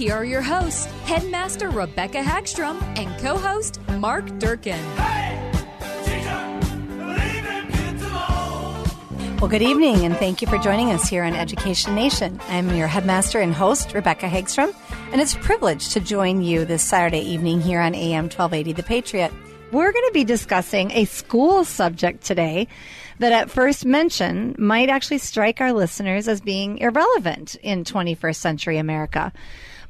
Here are your hosts, Headmaster Rebecca Hagstrom and co host Mark Durkin. Well, good evening, and thank you for joining us here on Education Nation. I'm your headmaster and host, Rebecca Hagstrom, and it's a privilege to join you this Saturday evening here on AM 1280 The Patriot. We're going to be discussing a school subject today that at first mention might actually strike our listeners as being irrelevant in 21st century America.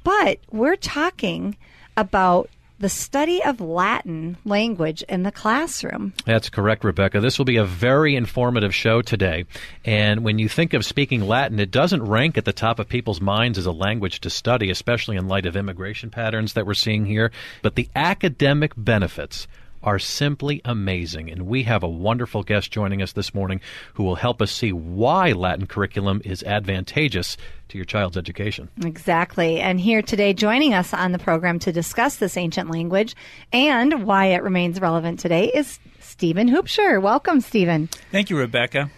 But we're talking about the study of Latin language in the classroom. That's correct, Rebecca. This will be a very informative show today. And when you think of speaking Latin, it doesn't rank at the top of people's minds as a language to study, especially in light of immigration patterns that we're seeing here. But the academic benefits are simply amazing. And we have a wonderful guest joining us this morning who will help us see why Latin curriculum is advantageous to your child's education. Exactly. And here today, joining us on the program to discuss this ancient language and why it remains relevant today is Stephen Hoopsher. Welcome, Stephen. Thank you, Rebecca.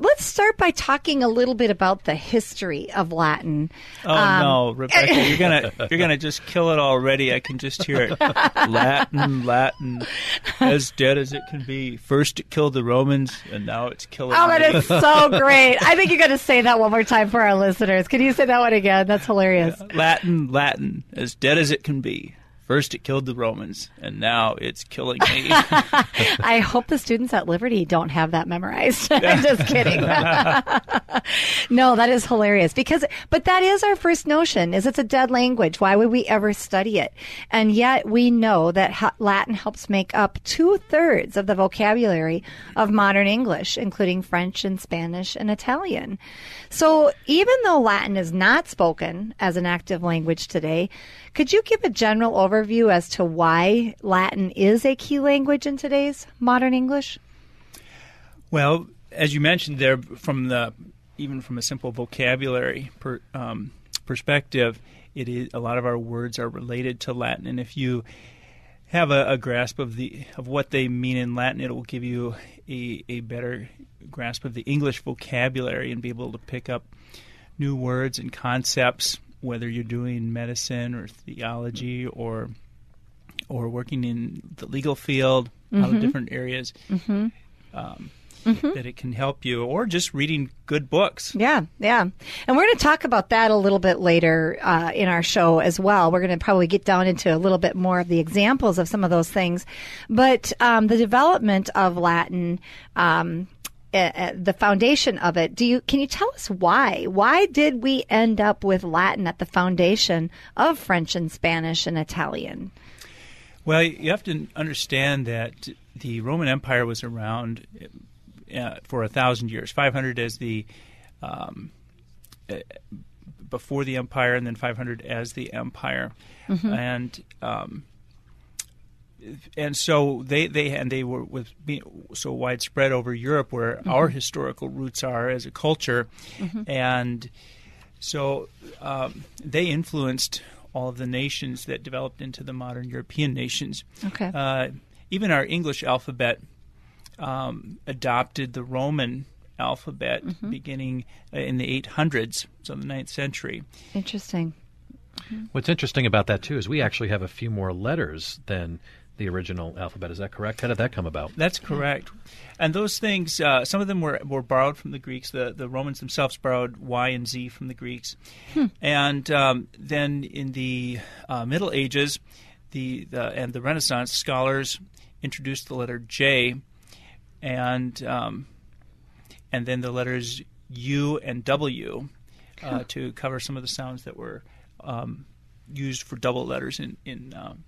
Let's start by talking a little bit about the history of Latin. Oh um, no, Rebecca, you're gonna you're gonna just kill it already. I can just hear it. Latin, Latin, as dead as it can be. First it killed the Romans, and now it's killing. Oh, that is so great! I think you got to say that one more time for our listeners. Can you say that one again? That's hilarious. Latin, Latin, as dead as it can be. First, it killed the Romans, and now it's killing me. I hope the students at Liberty don't have that memorized. I'm just kidding. no, that is hilarious because, but that is our first notion: is it's a dead language. Why would we ever study it? And yet, we know that Latin helps make up two thirds of the vocabulary of modern English, including French and Spanish and Italian. So, even though Latin is not spoken as an active language today, could you give a general overview as to why Latin is a key language in today's modern English? Well, as you mentioned there, from the even from a simple vocabulary per, um, perspective, it is a lot of our words are related to Latin, and if you have a, a, grasp of the of what they mean in Latin, it will give you a, a better grasp of the English vocabulary and be able to pick up new words and concepts whether you're doing medicine or theology or or working in the legal field, mm-hmm. a lot of different areas. Mm-hmm. Um, mm-hmm. That it can help you, or just reading good books. Yeah, yeah. And we're going to talk about that a little bit later uh, in our show as well. We're going to probably get down into a little bit more of the examples of some of those things. But um, the development of Latin. Um, uh, the foundation of it. Do you can you tell us why? Why did we end up with Latin at the foundation of French and Spanish and Italian? Well, you have to understand that the Roman Empire was around uh, for a thousand years. Five hundred as the um, uh, before the empire, and then five hundred as the empire, mm-hmm. and um, and so they they and they were with being so widespread over Europe, where mm-hmm. our historical roots are as a culture, mm-hmm. and so um, they influenced all of the nations that developed into the modern European nations. Okay, uh, even our English alphabet um, adopted the Roman alphabet mm-hmm. beginning uh, in the 800s, so the 9th century. Interesting. What's interesting about that too is we actually have a few more letters than the original alphabet. Is that correct? How did that come about? That's correct. And those things, uh, some of them were, were borrowed from the Greeks. The, the Romans themselves borrowed Y and Z from the Greeks. And um, then in the uh, Middle Ages the, the and the Renaissance, scholars introduced the letter J and um, and then the letters U and W uh, to cover some of the sounds that were um, used for double letters in in um,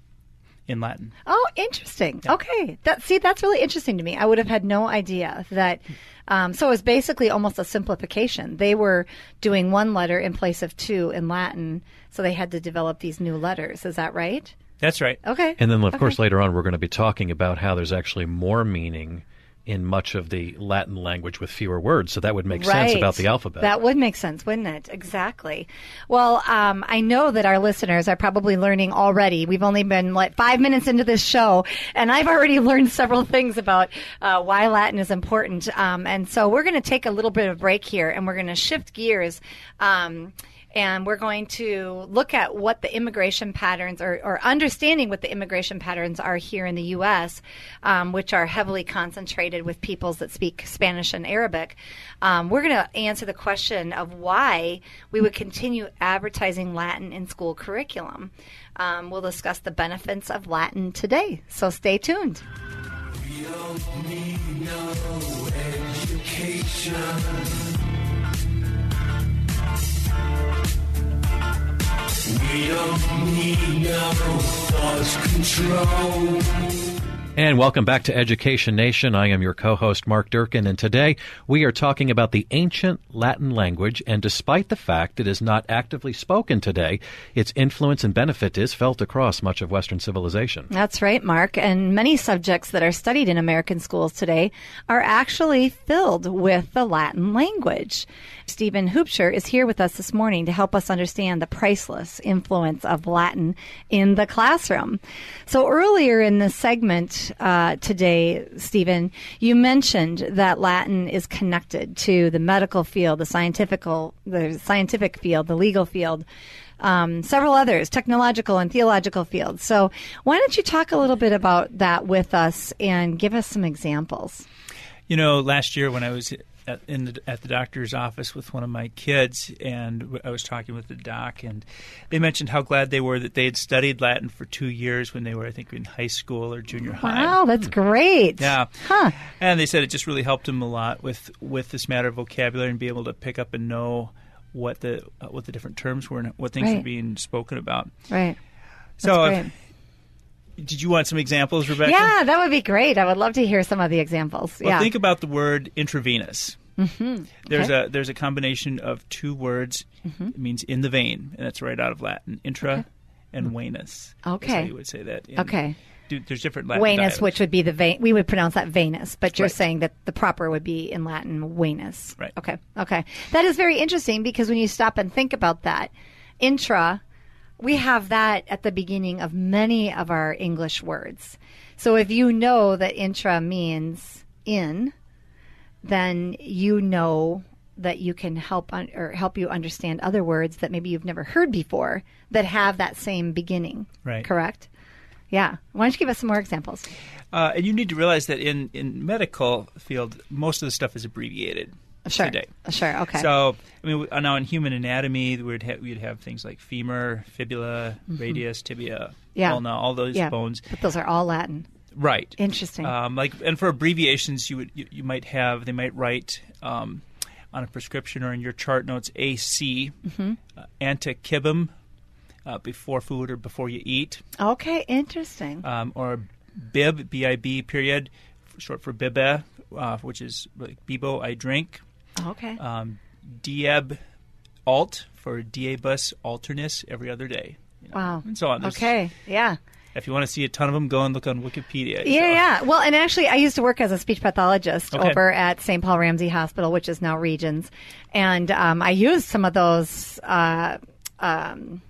in Latin. Oh, interesting. Okay, that see, that's really interesting to me. I would have had no idea that. Um, so it was basically almost a simplification. They were doing one letter in place of two in Latin, so they had to develop these new letters. Is that right? That's right. Okay. And then, of Okay. course, later on, we're going to be talking about how there's actually more meaning in much of the Latin language with fewer words. So that would make sense about the alphabet. That would make sense, wouldn't it? Exactly. Well, um, I know that our listeners are probably learning already. We've only been like five minutes into this show, and I've already learned several things about uh, why Latin is important. Um, and so we're going to take a little bit of a break here, and we're going to shift gears. Um, and we're going to look at what the immigration patterns or, or understanding what the immigration patterns are here in the U.S., um, which are heavily concentrated with peoples that speak Spanish and Arabic. Um, we're going to answer the question of why we would continue advertising Latin in school curriculum. Um, we'll discuss the benefits of Latin today, so stay tuned. And welcome back to Education Nation. I am your co host, Mark Durkin, and today we are talking about the ancient Latin language. And despite the fact it is not actively spoken today, its influence and benefit is felt across much of Western civilization. That's right, Mark. And many subjects that are studied in American schools today are actually filled with the Latin language. Stephen Hoopsher is here with us this morning to help us understand the priceless influence of Latin in the classroom. So earlier in the segment uh, today, Stephen, you mentioned that Latin is connected to the medical field, the scientific, the scientific field, the legal field um, several others, technological and theological fields. So, why don't you talk a little bit about that with us and give us some examples? You know, last year when I was at, in the, at the doctor's office with one of my kids, and I was talking with the doc, and they mentioned how glad they were that they had studied Latin for two years when they were, I think, in high school or junior high. Wow, that's great. Yeah. Huh. And they said it just really helped them a lot with with this matter of vocabulary and be able to pick up and know what the uh, what the different terms were and what things were being spoken about. Right. So, That's uh, did you want some examples, Rebecca? Yeah, that would be great. I would love to hear some of the examples. Well, yeah. think about the word intravenous. mm-hmm. There's Okay. a there's a combination of two words. Mhm. It means in the vein, and that's right out of Latin. Intra and venous. Okay. you would say that. in- Okay. do- there's different Latin Venus, dialects. which would be the vein. We would pronounce that Venus, but you're Right. saying that the proper would be in Latin Venus. Right. Okay. Okay. That is very interesting because when you stop and think about that, intra, we have that at the beginning of many of our English words. So if you know that intra means in, then you know that you can help un- or help you understand other words that maybe you've never heard before that have that same beginning. Right. Correct. Yeah. Why don't you give us some more examples? Uh, and you need to realize that in in medical field, most of the stuff is abbreviated Sure. today. Sure. Okay. So, I mean, now in human anatomy, we'd have, we'd have things like femur, fibula, Mhm. radius, tibia, Yeah. ulna, all those yeah. bones. But those are all Latin. Right. Interesting. Um, like, and for abbreviations, you would you, you might have they might write um, on a prescription or in your chart notes AC, Mhm. uh, uh, before food or before you eat, Okay. Interesting. um, or bib, B-I-B period, short for bibe, uh, which is like bibo, I drink. Okay. Um, dieb, alt for diebus alternis, every other day. you know, wow. And so on. There's- Okay. Yeah. If you want to see a ton of them, go and look on Wikipedia. Yeah, So- yeah. Well, and actually, I used to work as a speech pathologist Okay. over at St. Paul Ramsey Hospital, which is now Regions, and um, I used some of those. Uh, um,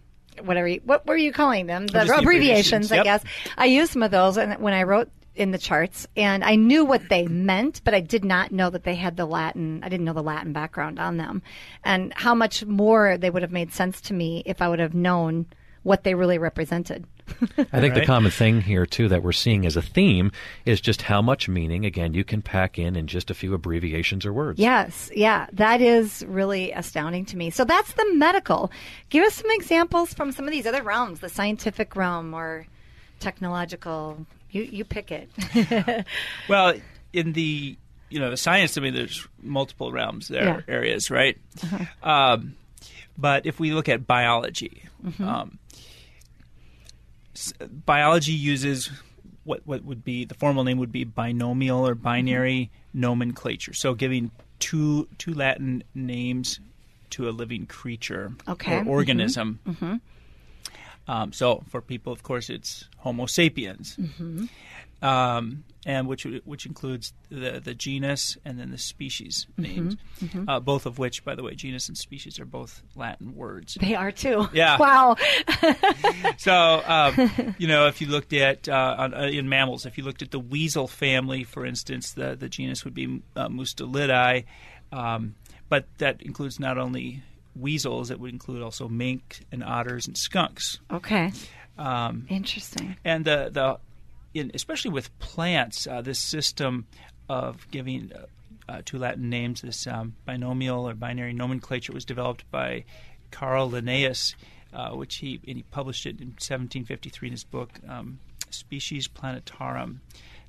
whatever. You, what were you calling them? The Just the abbreviations, abbreviations, I guess. I used some of those, and when I wrote in the charts, and I knew what they meant, but I did not know that they had the Latin. I didn't know the Latin background on them, and how much more they would have made sense to me if I would have known what they really represented. I think the common thing here, too, that we're seeing as a theme is just how much meaning, again, you can pack in in just a few abbreviations or words. Yes, yeah, that is really astounding to me. So that's the medical. Give us some examples from some of these other realms, the scientific realm or technological. You you pick it. Well, in the you know the science, I mean, there's multiple realms there, Yeah. areas, right? Um, but if we look at biology, Mm-hmm. um, s- biology uses what what would be the formal name would be binomial or binary nomenclature. So giving two two Latin names to a living creature Okay. or organism. Um, so for people, of course, it's Homo sapiens, um, and which which includes the the genus and then the species names, Uh, both of which, by the way, genus and species are both Latin words. they are too. Yeah. Wow. So, um, you know, if you looked at uh, on, uh, in mammals, if you looked at the weasel family, for instance, the the genus would be uh, Mustelidae, um, but that includes not only weasels; it would include also mink and otters and skunks. Okay. Um, Interesting. and the the in, especially with plants, uh, this system of giving uh, uh, two Latin names, this um, binomial or binary nomenclature, was developed by Carl Linnaeus, uh, which he and he published it in 1753 in his book um, Species Plantarum.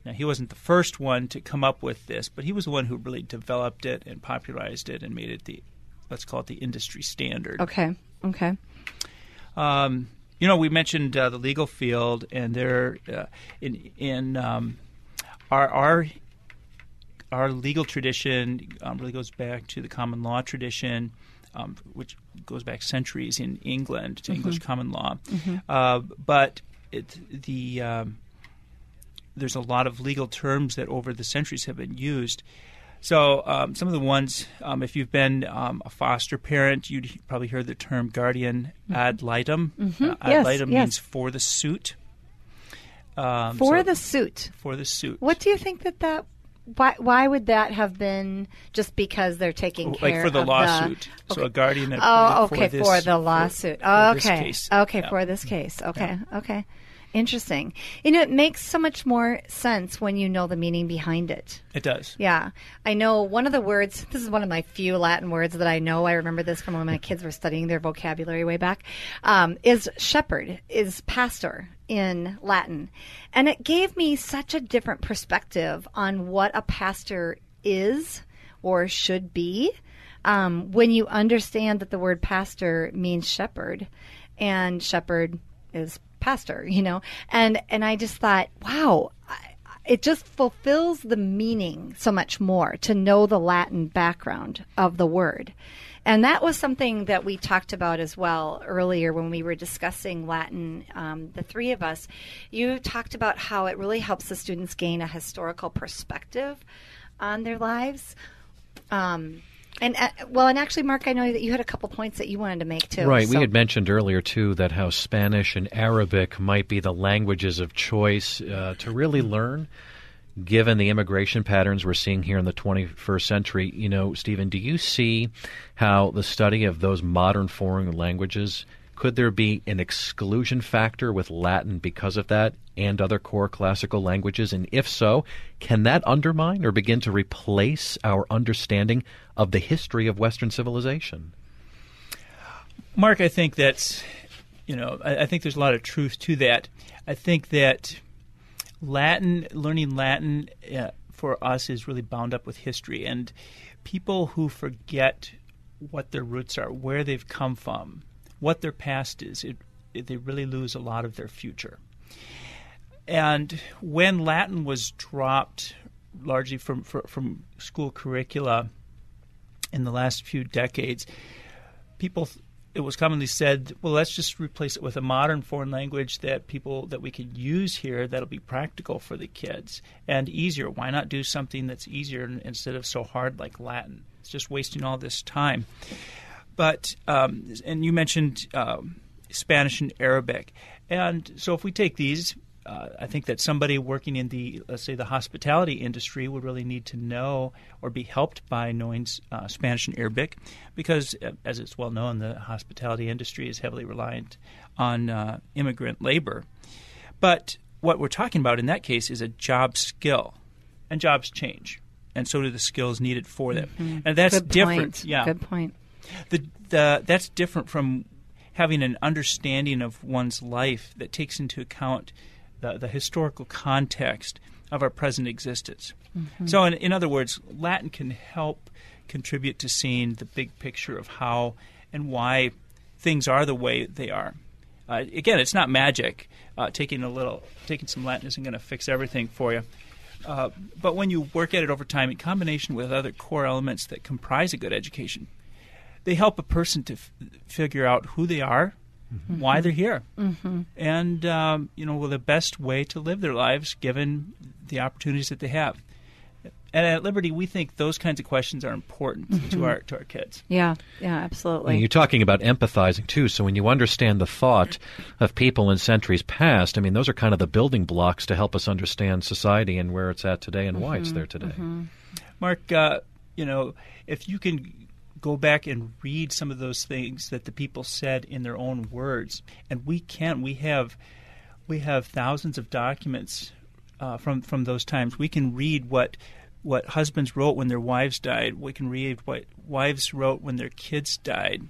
Now he wasn't the first one to come up with this, but he was the one who really developed it and popularized it and made it the let's call it the industry standard. Okay. Okay. Um, you know, we mentioned uh, the legal field, and there, uh, in in um, our our our legal tradition um, really goes back to the common law tradition, um, which goes back centuries in England to English common law. Uh, but it, the um, there's a lot of legal terms that over the centuries have been used. So um, some of the ones, um, if you've been um, a foster parent, you'd probably heard the term guardian ad litem. Uh, ad Yes, litem yes. means for the suit. Um, For so- the suit. for the suit. What do you think that that? Why, why would that have been just because they're taking care of the law? like for the lawsuit? So a guardian. ad- Oh, for okay, this- for the lawsuit. for this okay, case. okay, Yeah. for this case. Okay, okay, interesting. You know, it makes so much more sense when you know the meaning behind it. It does. Yeah, I know one of the words. This is one of my few Latin words that I know. I remember this from when my kids were studying their vocabulary way back. Um, is shepherd is pastor in Latin, and it gave me such a different perspective on what a pastor is or should be. Um, when you understand that the word pastor means shepherd, and shepherd is pastor, you know, and and I just thought, wow, it just fulfills the meaning so much more to know the Latin background of the word. And that was something that we talked about as well earlier when we were discussing Latin, um, the three of us. You talked about how it really helps the students gain a historical perspective on their lives. Um, and uh, well, and actually, Mark, I know that you had a couple points that you wanted to make too. Right. We had mentioned earlier, too, that how Spanish and Arabic might be the languages of choice uh, to really learn, given the immigration patterns we're seeing here in the 21st century. You know, Stephen, do you see how the study of those modern foreign languages could there be an exclusion factor with Latin because of that and other core classical languages? And if so, can that undermine or begin to replace our understanding of the history of Western civilization? Mark, I think that's, you know, I, I think there's a lot of truth to that. I think that Latin, learning Latin uh, for us is really bound up with history. And people who forget what their roots are, where they've come from, what their past is, it, it, they really lose a lot of their future. And when Latin was dropped largely from, from, from school curricula in the last few decades, people it was commonly said well let's just replace it with a modern foreign language that people that we could use here that'll be practical for the kids and easier. Why not do something that's easier instead of so hard like latin? It's just wasting all this time. But um, and you mentioned um, spanish and arabic. And so if we take these uh, I think that somebody working in the, let's say, the hospitality industry would really need to know or be helped by knowing uh, Spanish and Arabic, because, uh, as it's well known, the hospitality industry is heavily reliant on uh, immigrant labor. But what we're talking about in that case is a job skill, and jobs change, and so do the skills needed for them, Mm-hmm. and that's Good different. Point. Yeah, Good point. the, the that's different from having an understanding of one's life that takes into account the, the historical context of our present existence. So, in, in other words, Latin can help contribute to seeing the big picture of how and why things are the way they are. Uh, again, it's not magic. Uh, taking a little, taking some Latin isn't going to fix everything for you. Uh, but when you work at it over time in combination with other core elements that comprise a good education, they help a person to f- figure out who they are, why they're here, mm-hmm. and um, you know, well, the best way to live their lives given the opportunities that they have. And at Liberty, we think those kinds of questions are important to our to our kids. Yeah, yeah, And absolutely. you're talking about empathizing too. So when you understand the thought of people in centuries past, I mean, those are kind of the building blocks to help us understand society and where it's at today and why it's there today. Mark, uh, you know, if you can go back and read some of those things that the people said in their own words, and we can, we have, we have thousands of documents uh, from from those times. We can read what what husbands wrote when their wives died. We can read what wives wrote when their kids died.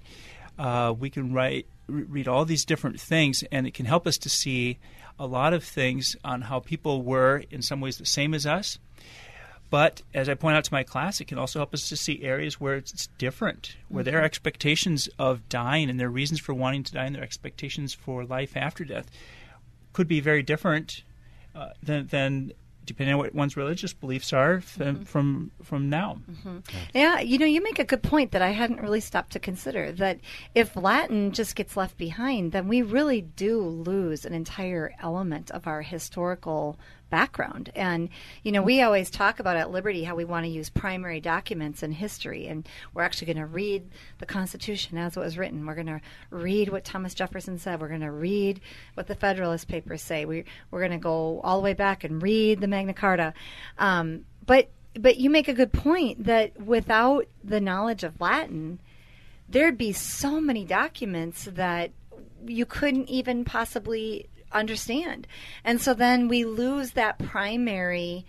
Uh, we can write read all these different things, and it can help us to see a lot of things on how people were in some ways the same as us. But as I point out to my class, it can also help us to see areas where it's different, where their mm-hmm. expectations of dying and their reasons for wanting to die and their expectations for life after death could be very different uh, than, than depending on what one's religious beliefs are f- mm-hmm. from from now. Mm-hmm. Yeah, you know, you make a good point that I hadn't really stopped to consider that if Latin just gets left behind, then we really do lose an entire element of our historical background. And, you know, we always talk about at Liberty how we want to use primary documents in history. And we're actually going to read the Constitution as it was written. We're going to read what Thomas Jefferson said. We're going to read what the Federalist Papers say. We, we're going to go all the way back and read the Magna Carta. Um, but but you make a good point that without the knowledge of Latin, there'd be so many documents that you couldn't even possibly understand. And so then we lose that primary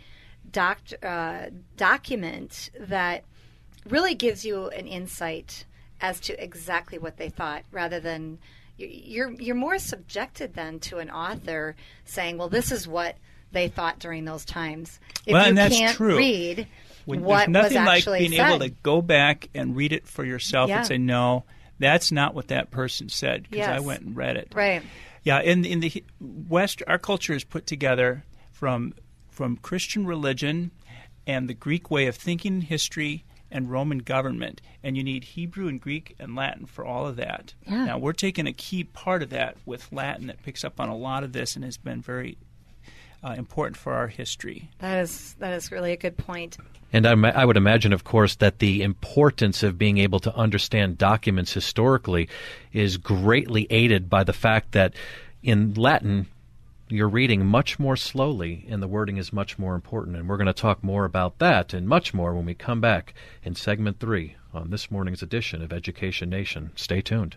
doc- uh, document that really gives you an insight as to exactly what they thought rather than you're you're more subjected then to an author saying, "Well, this is what they thought during those times." If Well, you that's can't true. read When, what nothing was like actually being said. able to go back and read it for yourself Yeah. and say, "No, that's not what that person said," because I went and read it. Right. Yeah, in in the West, our culture is put together from from Christian religion and the Greek way of thinking, history, and Roman government, and you need Hebrew and Greek and Latin for all of that. Yeah. Now we're taking a key part of that with Latin that picks up on a lot of this and has been very uh, important for our history. That is that is really a good point. And I, I would imagine, of course, that the importance of being able to understand documents historically is greatly aided by the fact that in Latin, you're reading much more slowly and the wording is much more important. And we're going to talk more about that and much more when we come back in segment three on this morning's edition of Education Nation. Stay tuned.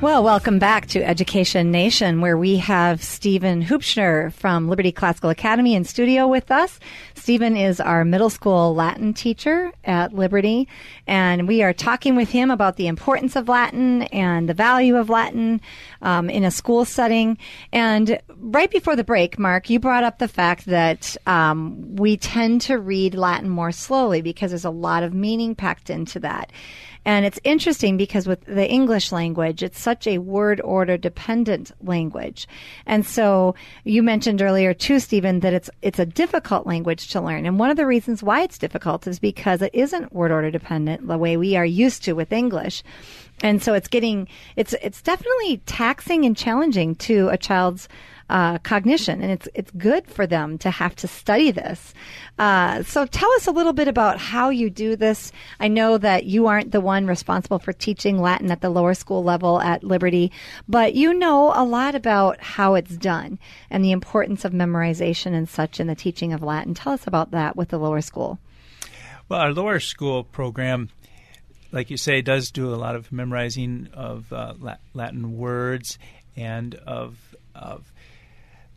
Well, welcome back to Education Nation, where we have Stephen Hoopschner from Liberty Classical Academy in studio with us. Stephen is our middle school Latin teacher at Liberty, and we are talking with him about the importance of Latin and the value of Latin um, in a school setting. And right before the break, Mark, you brought up the fact that um, we tend to read Latin more slowly because there's a lot of meaning packed into that. And it's interesting because with the English language, it's such a word order dependent language. And so you mentioned earlier too, Stephen, that it's, it's a difficult language to learn. And one of the reasons why it's difficult is because it isn't word order dependent the way we are used to with English. And so it's getting, it's, it's definitely taxing and challenging to a child's uh, cognition, and it's it's good for them to have to study this. Uh, so tell us a little bit about how you do this. I know that you aren't the one responsible for teaching Latin at the lower school level at Liberty, but you know a lot about how it's done and the importance of memorization and such in the teaching of Latin. Tell us about that with the lower school. Well, our lower school program like you say, does do a lot of memorizing of uh, Latin words and of of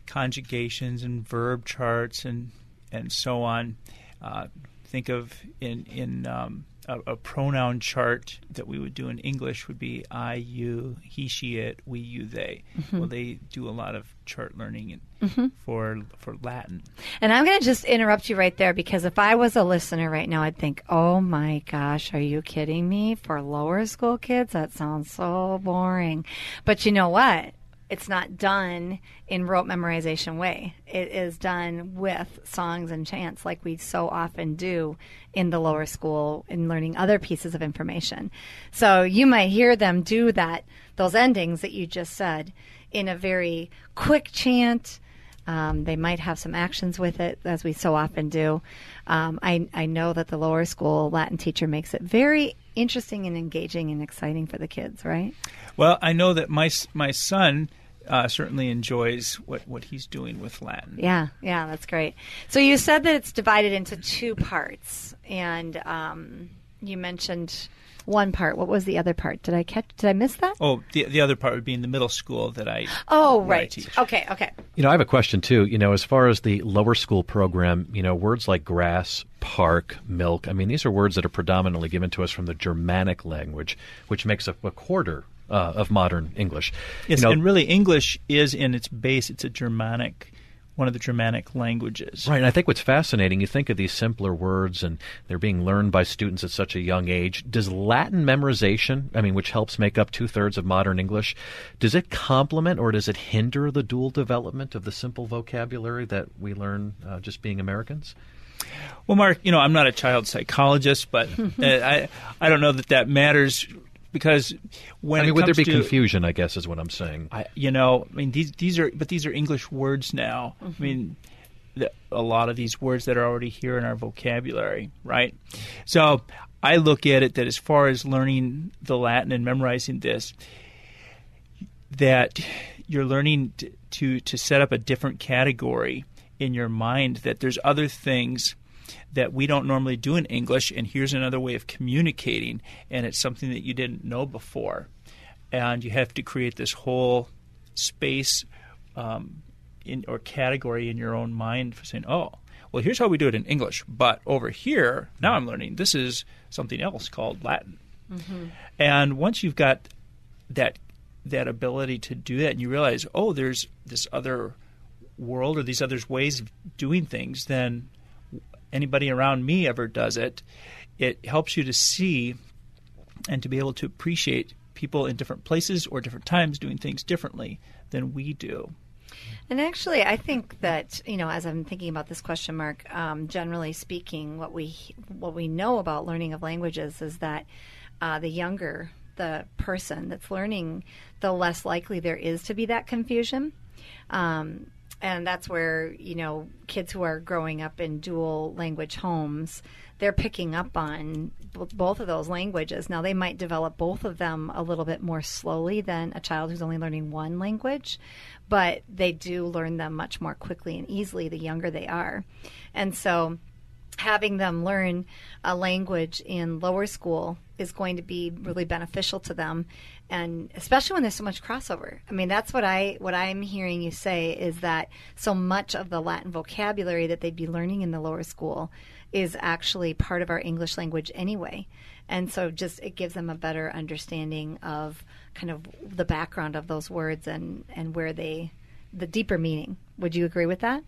conjugations and verb charts and and so on. Uh, think of in in um, a, a, pronoun chart that we would do in English would be I, you, he, she, it, we, you, they. Mm-hmm. Well, they do a lot of chart learning mm-hmm. for for Latin. And I'm going to just interrupt you right there because if I was a listener right now, I'd think, "Oh my gosh, are you kidding me? For lower school kids, that sounds so boring." But you know what? It's not done in rote memorization way. It is done with songs and chants like we so often do in the lower school in learning other pieces of information. So you might hear them do that those endings that you just said in a very quick chant. Um, they might have some actions with it, as we so often do. Um, I, I know that the lower school Latin teacher makes it very interesting and engaging and exciting for the kids, right? Well, I know that my my son uh, certainly enjoys what, what he's doing with Latin. Yeah, yeah, that's great. So you said that it's divided into two parts, and um, you mentioned one part. What was the other part? Did I catch? Did I miss that? Oh, the the other part would be in the middle school that I. Oh, right. I okay, okay. You know, I have a question too. You know, as far as the lower school program, you know, words like grass, park, milk. I mean, these are words that are predominantly given to us from the Germanic language, which makes up a quarter uh, of modern English. Yes, you know, and really English is in its base it's a Germanic one of the Germanic languages. Right, and I think what's fascinating, you think of these simpler words and they're being learned by students at such a young age. Does Latin memorization, I mean, which helps make up two thirds of modern English, does it complement or does it hinder the dual development of the simple vocabulary that we learn uh, just being Americans? Well, Mark, you know, I'm not a child psychologist, but uh, I I don't know that that matters because when I mean, would there be to, confusion? I guess is what I'm saying. I, you know, I mean, these these are but these are English words now. Mm-hmm. I mean, the, a lot of these words that are already here in our vocabulary, right? So I look at it that as far as learning the Latin and memorizing this, that you're learning to, to, to set up a different category in your mind. That there's other things that we don't normally do in English, and here's another way of communicating, and it's something that you didn't know before. And you have to create this whole space um, in, or category in your own mind for saying, oh, well, here's how we do it in English, but over here, now I'm learning this is something else called Latin. Mm-hmm. And once you've got that that ability to do that, and you realize, oh, there's this other world or these other ways of doing things, then anybody around me ever does it, it helps you to see and to be able to appreciate people in different places or different times doing things differently than we do. And actually, I think that you know, as I'm thinking about this question mark, um, generally speaking, what we what we know about learning of languages is that uh, the younger the person that's learning, the less likely there is to be that confusion. Um, and that's where you know kids who are growing up in dual language homes they're picking up on b- both of those languages. Now they might develop both of them a little bit more slowly than a child who's only learning one language but they do learn them much more quickly and easily the younger they are. And so having them learn a language in lower school is going to be really beneficial to them and especially when there's so much crossover. I mean, that's what I what I'm hearing you say is that so much of the Latin vocabulary that they'd be learning in the lower school is actually part of our English language anyway. And so just it gives them a better understanding of kind of the background of those words and and where they the deeper meaning. Would you agree with that?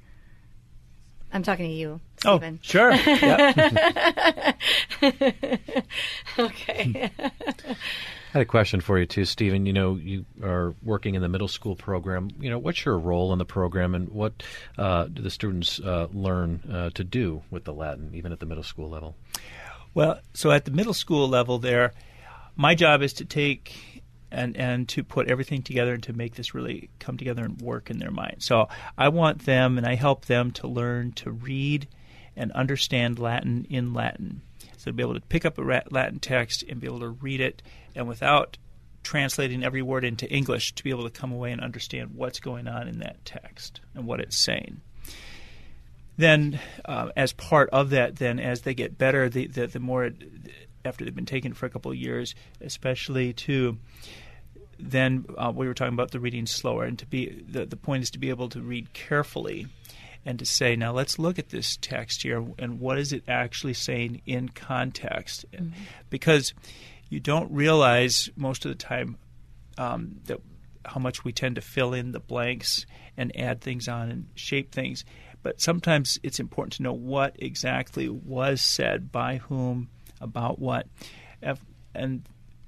I'm talking to you, oh, Stephen. Oh, sure. okay. I had a question for you too, Stephen. You know, you are working in the middle school program. You know, what's your role in the program, and what uh, do the students uh, learn uh, to do with the Latin, even at the middle school level? Well, so at the middle school level, there, my job is to take and and to put everything together and to make this really come together and work in their mind. So I want them and I help them to learn to read and understand Latin in Latin. So to be able to pick up a Latin text and be able to read it and without translating every word into English to be able to come away and understand what's going on in that text and what it's saying. Then, uh, as part of that, then as they get better, the the, the more after they've been taken for a couple of years, especially to then uh, we were talking about the reading slower, and to be the the point is to be able to read carefully, and to say now let's look at this text here and what is it actually saying in context, mm-hmm. because you don't realize most of the time um, that how much we tend to fill in the blanks and add things on and shape things. But sometimes it's important to know what exactly was said by whom about what. And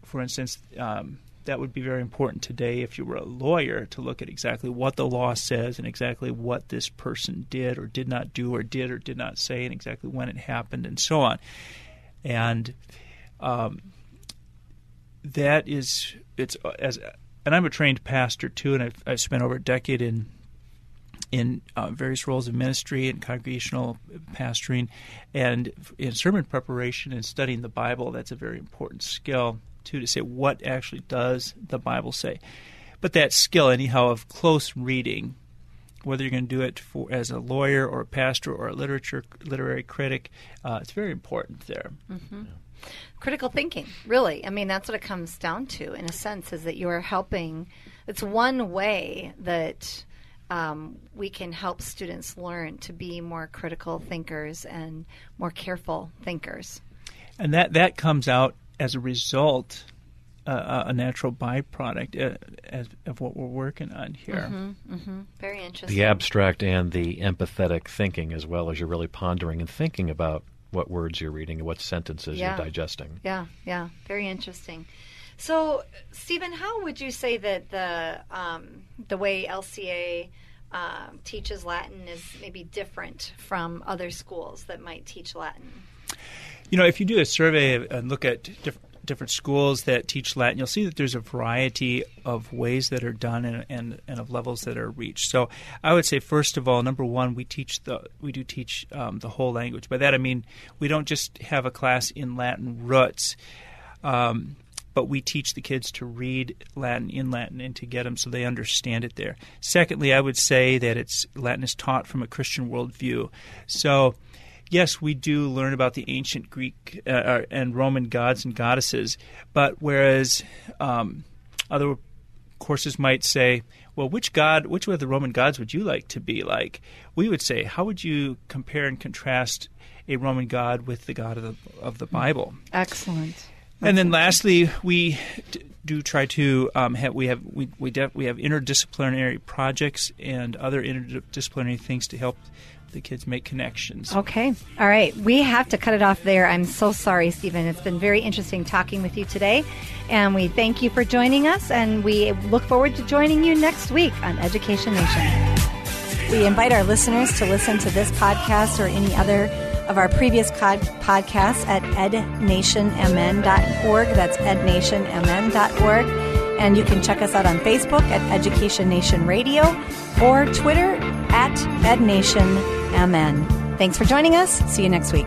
for instance, um, that would be very important today if you were a lawyer to look at exactly what the law says and exactly what this person did or did not do or did or did not say and exactly when it happened and so on. And um, that is it's as and I'm a trained pastor too, and I've, I've spent over a decade in in uh, various roles of ministry and congregational pastoring, and in sermon preparation and studying the Bible. That's a very important skill too to say what actually does the Bible say. But that skill, anyhow, of close reading, whether you're going to do it for as a lawyer or a pastor or a literature literary critic, uh, it's very important there. Mm-hmm. Critical thinking, really. I mean, that's what it comes down to, in a sense, is that you are helping. It's one way that um, we can help students learn to be more critical thinkers and more careful thinkers. And that, that comes out as a result, uh, a natural byproduct uh, as, of what we're working on here. Mm-hmm, mm-hmm. Very interesting. The abstract and the empathetic thinking, as well as you're really pondering and thinking about what words you're reading and what sentences yeah. you're digesting. Yeah, yeah, very interesting. So, Stephen, how would you say that the um, the way LCA um, teaches Latin is maybe different from other schools that might teach Latin? You know, if you do a survey and look at different schools that teach Latin, you'll see that there's a variety of ways that are done and, and, and of levels that are reached. So I would say, first of all, number one, we teach the we do teach um, the whole language. By that I mean we don't just have a class in Latin roots. Um, but we teach the kids to read Latin in Latin and to get them so they understand it there. Secondly, I would say that it's Latin is taught from a Christian worldview. So, yes, we do learn about the ancient Greek uh, uh, and Roman gods and goddesses, but whereas um, other courses might say, well, which god, which of the Roman gods would you like to be like? We would say, how would you compare and contrast a Roman god with the God of the, of the Bible? Excellent and then lastly, we do try to um, have we have we we, def, we have interdisciplinary projects and other interdisciplinary things to help the kids make connections. Okay. All right. We have to cut it off there. I'm so sorry, Stephen. It's been very interesting talking with you today. And we thank you for joining us. And we look forward to joining you next week on Education Nation. We invite our listeners to listen to this podcast or any other of our previous cod- podcasts at ednationmn.org. That's ednationmn.org. And you can check us out on Facebook at Education Nation Radio or Twitter at ednationmn. Thanks for joining us. See you next week.